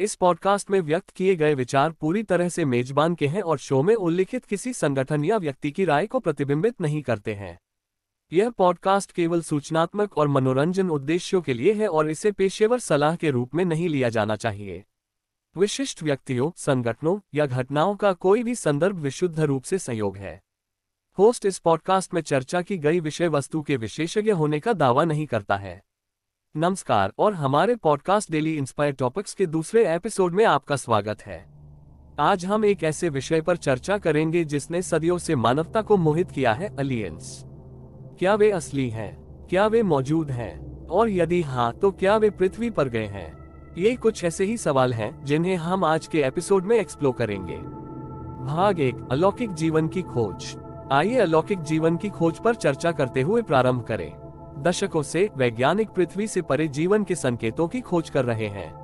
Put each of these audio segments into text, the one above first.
इस पॉडकास्ट में व्यक्त किए गए विचार पूरी तरह से मेजबान के हैं और शो में उल्लिखित किसी संगठन या व्यक्ति की राय को प्रतिबिंबित नहीं करते हैं। यह पॉडकास्ट केवल सूचनात्मक और मनोरंजन उद्देश्यों के लिए है और इसे पेशेवर सलाह के रूप में नहीं लिया जाना चाहिए। विशिष्ट व्यक्तियों, संगठनों या घटनाओं का कोई भी संदर्भ विशुद्ध रूप से संयोग है। होस्ट इस पॉडकास्ट में चर्चा की गई विषय वस्तु के विशेषज्ञ होने का दावा नहीं करता है। नमस्कार और हमारे पॉडकास्ट डेली इंस्पायर टॉपिक्स के दूसरे एपिसोड में आपका स्वागत है। आज हम एक ऐसे विषय पर चर्चा करेंगे जिसने सदियों से मानवता को मोहित किया है अलियंस क्या वे असली हैं? क्या वे मौजूद हैं? और यदि हाँ तो क्या वे पृथ्वी पर गए हैं? ये कुछ ऐसे ही सवाल हैं, जिन्हें हम आज के एपिसोड में एक्सप्लोर करेंगे। भाग एक, अलौकिक जीवन की खोज। आइए अलौकिक जीवन की खोज पर चर्चा करते हुए प्रारंभ करें। दशकों से वैज्ञानिक पृथ्वी से परे जीवन के संकेतों की खोज कर रहे हैं।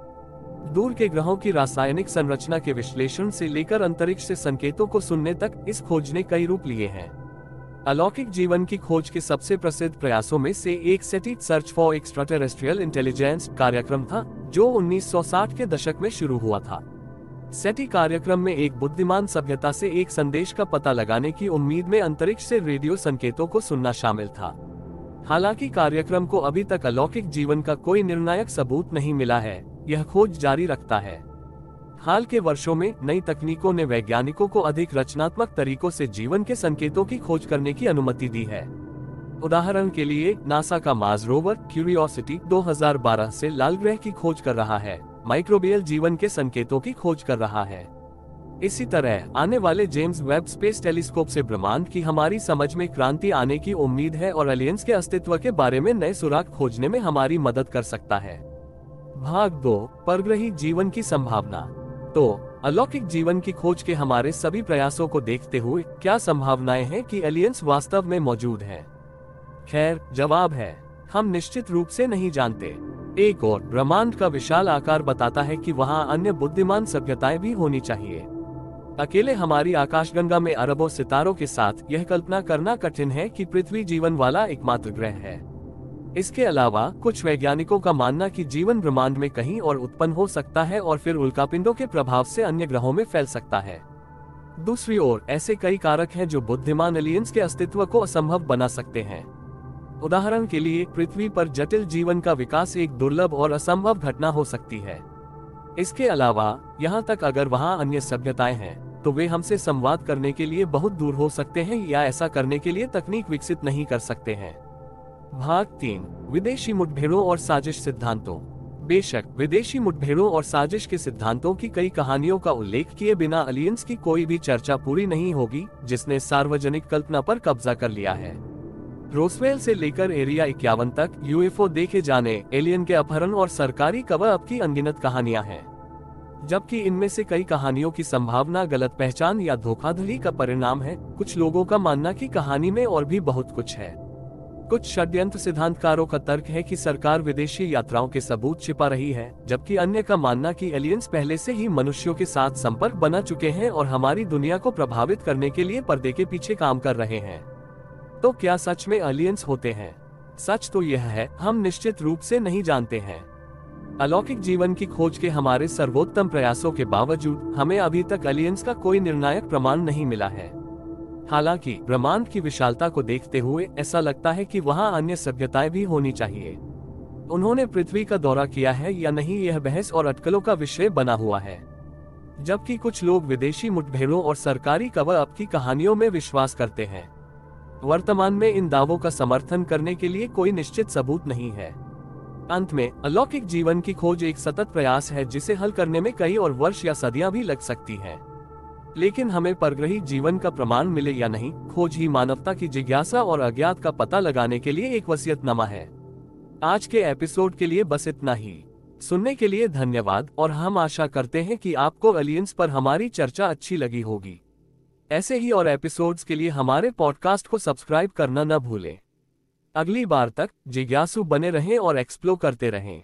दूर के ग्रहों की रासायनिक संरचना के विश्लेषण से लेकर अंतरिक्ष से संकेतों को सुनने तक इस खोज ने कई रूप लिए हैं। अलौकिक जीवन की खोज के सबसे प्रसिद्ध प्रयासों में से एक SETI search for extraterrestrial intelligence कार्यक्रम था, जो 1960 के दशक में शुरू हुआ था। सेटी कार्यक्रम में एक बुद्धिमान सभ्यता से एक संदेश का पता लगाने की उम्मीद में अंतरिक्ष से रेडियो संकेतों को सुनना शामिल था। हालाँकि कार्यक्रम को अभी तक अलौकिक जीवन का कोई निर्णायक सबूत नहीं मिला है, यह खोज जारी रखता है। हाल के वर्षों में, नई तकनीकों ने वैज्ञानिकों को अधिक रचनात्मक तरीकों से जीवन के संकेतों की खोज करने की अनुमति दी है। उदाहरण के लिए, नासा का माज रोवर, क्यूरियोसिटी 2012 से लाल ग्रह की खोज कर रहा है, माइक्रोबियल जीवन के संकेतों की खोज कर रहा है। इसी तरह, आने वाले जेम्स वेब स्पेस टेलीस्कोप से ब्रह्मांड की हमारी समझ में क्रांति आने की उम्मीद है और एलियंस के अस्तित्व के बारे में नए सुराग खोजने में हमारी मदद कर सकता है। भाग दो, परग्रही जीवन की संभावना। तो अलौकिक जीवन की खोज के हमारे सभी प्रयासों को देखते हुए, क्या संभावनाएँ हैं कि एलियंस वास्तव में मौजूद है? खैर, जवाब है, हम निश्चित रूप से नहीं जानते। एक और, ब्रह्मांड का विशाल आकार बताता है कि वहाँ अन्य बुद्धिमान सभ्यताएँ भी होनी चाहिए। अकेले हमारी आकाशगंगा में अरबों सितारों के साथ यह कल्पना करना कठिन है कि पृथ्वी जीवन वाला एकमात्र ग्रह है। इसके अलावा, कुछ वैज्ञानिकों का मानना कि जीवन ब्रह्मांड में कहीं और उत्पन्न हो सकता है और फिर उल्कापिंडों के प्रभाव से अन्य ग्रहों में फैल सकता है। दूसरी ओर, ऐसे कई कारक हैं जो बुद्धिमान एलियंस के अस्तित्व को असंभव बना सकते हैं। उदाहरण के लिए, पृथ्वी पर जटिल जीवन का विकास एक दुर्लभ और असंभव घटना हो सकती है। इसके अलावा, यहाँ तक अगर वहाँ अन्य सभ्यताएँ हैं तो वे हमसे संवाद करने के लिए बहुत दूर हो सकते हैं या ऐसा करने के लिए तकनीक विकसित नहीं कर सकते हैं। भाग तीन, विदेशी मुठभेड़ों और साजिश सिद्धांतों। बेशक, विदेशी मुठभेड़ों और साजिश के सिद्धांतों की कई कहानियों का उल्लेख किए बिना अलियंस की कोई भी चर्चा पूरी नहीं होगी, जिसने सार्वजनिक कल्पना पर कब्जा कर लिया है। रोसवेल से लेकर एरिया इक्यावन तक, यूएफओ देखे जाने, एलियन के अपहरण और सरकारी कवर अब की अनगिनत कहानियाँ हैं। जबकि इनमें से कई कहानियों की संभावना, गलत पहचान या धोखाधड़ी का परिणाम है। कुछ लोगों का मानना कि कहानी में और भी बहुत कुछ है। कुछ षड्यंत्र सिद्धांतकारों का तर्क है कि सरकार विदेशी यात्राओं के सबूत छिपा रही है, जबकि अन्य का मानना कि एलियंस पहले से ही मनुष्यों के साथ संपर्क बना चुके हैं और हमारी दुनिया को प्रभावित करने के लिए पर्दे के पीछे काम कर रहे हैं। तो क्या सच में एलियंस होते हैं? सच तो यह है, हम निश्चित रूप से नहीं जानते हैं। अलौकिक जीवन की खोज के हमारे सर्वोत्तम प्रयासों के बावजूद, हमें अभी तक एलियंस का कोई निर्णायक प्रमाण नहीं मिला है। हालाँकि, ब्रह्मांड की विशालता को देखते हुए, ऐसा लगता है कि वहाँ अन्य सभ्यताएँ भी होनी चाहिए। उन्होंने पृथ्वी का दौरा किया है या नहीं, यह बहस और अटकलों का विषय बना हुआ है। जबकि कुछ लोग विदेशी मुठभेड़ों और सरकारी कवर अप की कहानियों में विश्वास करते हैं। वर्तमान में इन दावों का समर्थन करने के लिए कोई निश्चित सबूत नहीं है। अंत में, अलौकिक जीवन की खोज एक सतत प्रयास है जिसे हल करने में कई और वर्ष या सदियाँ भी लग सकती हैं। लेकिन हमें परग्रही जीवन का प्रमाण मिले या नहीं, खोज ही मानवता की जिज्ञासा और अज्ञात का पता लगाने के लिए एक वसीयतनामा है। आज के एपिसोड के लिए बस इतना ही। सुनने के लिए धन्यवाद और हम आशा करते हैं कि आपको अलियंस पर हमारी चर्चा अच्छी लगी होगी। ऐसे ही और एपिसोड्स के लिए हमारे पॉडकास्ट को सब्सक्राइब करना न भूलें। अगली बार तक जिज्ञासु बने रहें और एक्सप्लोर करते रहें।